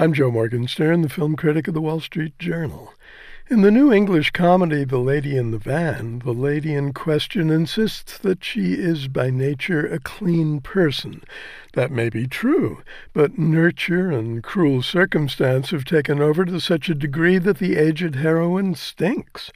I'm Joe Morgenstern, the film critic of the Wall Street Journal. In the new English comedy The Lady in the Van, the lady in question insists that she is by nature a clean person. That may be true, but nurture and cruel circumstance have taken over to such a degree that the aged heroine stinks.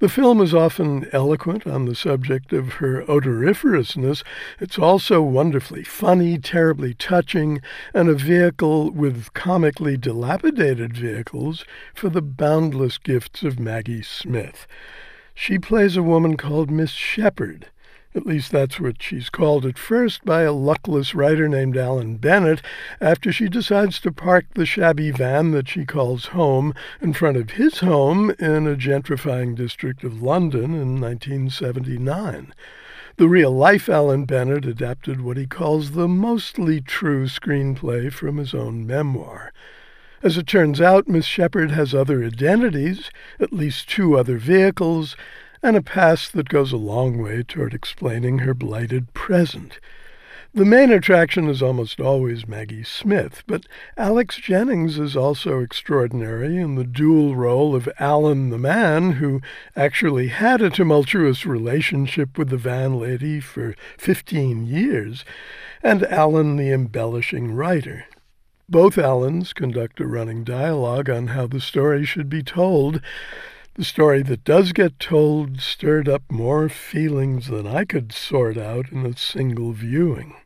The film is often eloquent on the subject of her odoriferousness. It's also wonderfully funny, terribly touching, and a vehicle with comically dilapidated vehicles for the boundless gifts of Maggie Smith. She plays a woman called Miss Shepherd, at least that's what she's called at first by a luckless writer named Alan Bennett after she decides to park the shabby van that she calls home in front of his home in a gentrifying district of London in 1979. The real life Alan Bennett adapted what he calls the mostly true screenplay from his own memoir. As it turns out, Miss Shepherd has other identities, at least two other vehicles, and a past that goes a long way toward explaining her blighted present. The main attraction is almost always Maggie Smith, but Alex Jennings is also extraordinary in the dual role of Alan the man who actually had a tumultuous relationship with the van lady for 15 years, and Alan the embellishing writer. Both Alans conduct a running dialogue on how the story should be told, the story that does get told stirred up more feelings than I could sort out in a single viewing.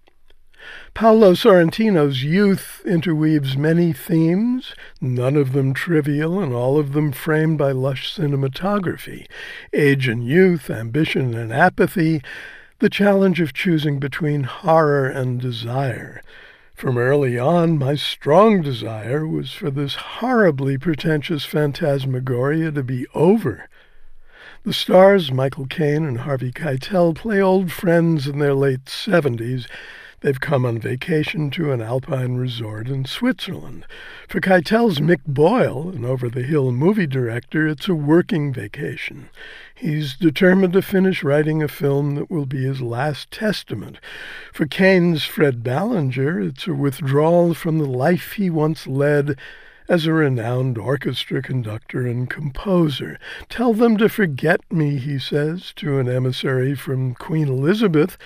Paolo Sorrentino's youth interweaves many themes, none of them trivial and all of them framed by lush cinematography. Age and youth, ambition and apathy, the challenge of choosing between horror and desire, from early on, my strong desire was for this horribly pretentious phantasmagoria to be over. The stars, Michael Caine and Harvey Keitel, play old friends in their late seventies They've come on vacation to an alpine resort in Switzerland. For Keitel's Mick Boyle, an over the hill movie director, it's a working vacation. He's determined to finish writing a film that will be his last testament. For Caine's Fred Ballinger, it's a withdrawal from the life he once led as a renowned orchestra conductor and composer. Tell them to forget me, he says to an emissary from Queen Elizabeth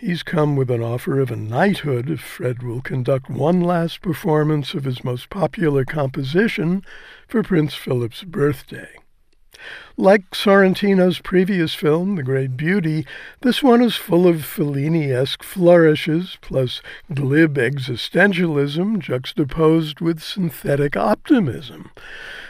He's come with an offer of a knighthood if Fred will conduct one last performance of his most popular composition for Prince Philip's birthday. Like Sorrentino's previous film, The Great Beauty, this one is full of Fellini-esque flourishes, plus glib existentialism juxtaposed with synthetic optimism.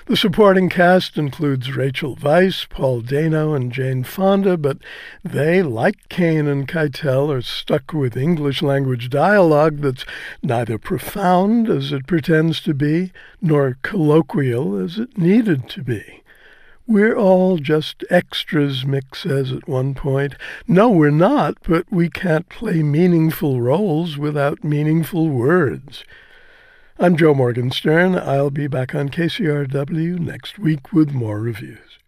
The supporting cast includes Rachel Weisz, Paul Dano, and Jane Fonda, but they, like Caine and Keitel, are stuck with English language dialogue that's neither profound as it pretends to be, nor colloquial as it needed to be. We're all just extras, Mick says at one point. No, we're not, but we can't play meaningful roles without meaningful words. I'm Joe Morgenstern. I'll be back on KCRW next week with more reviews.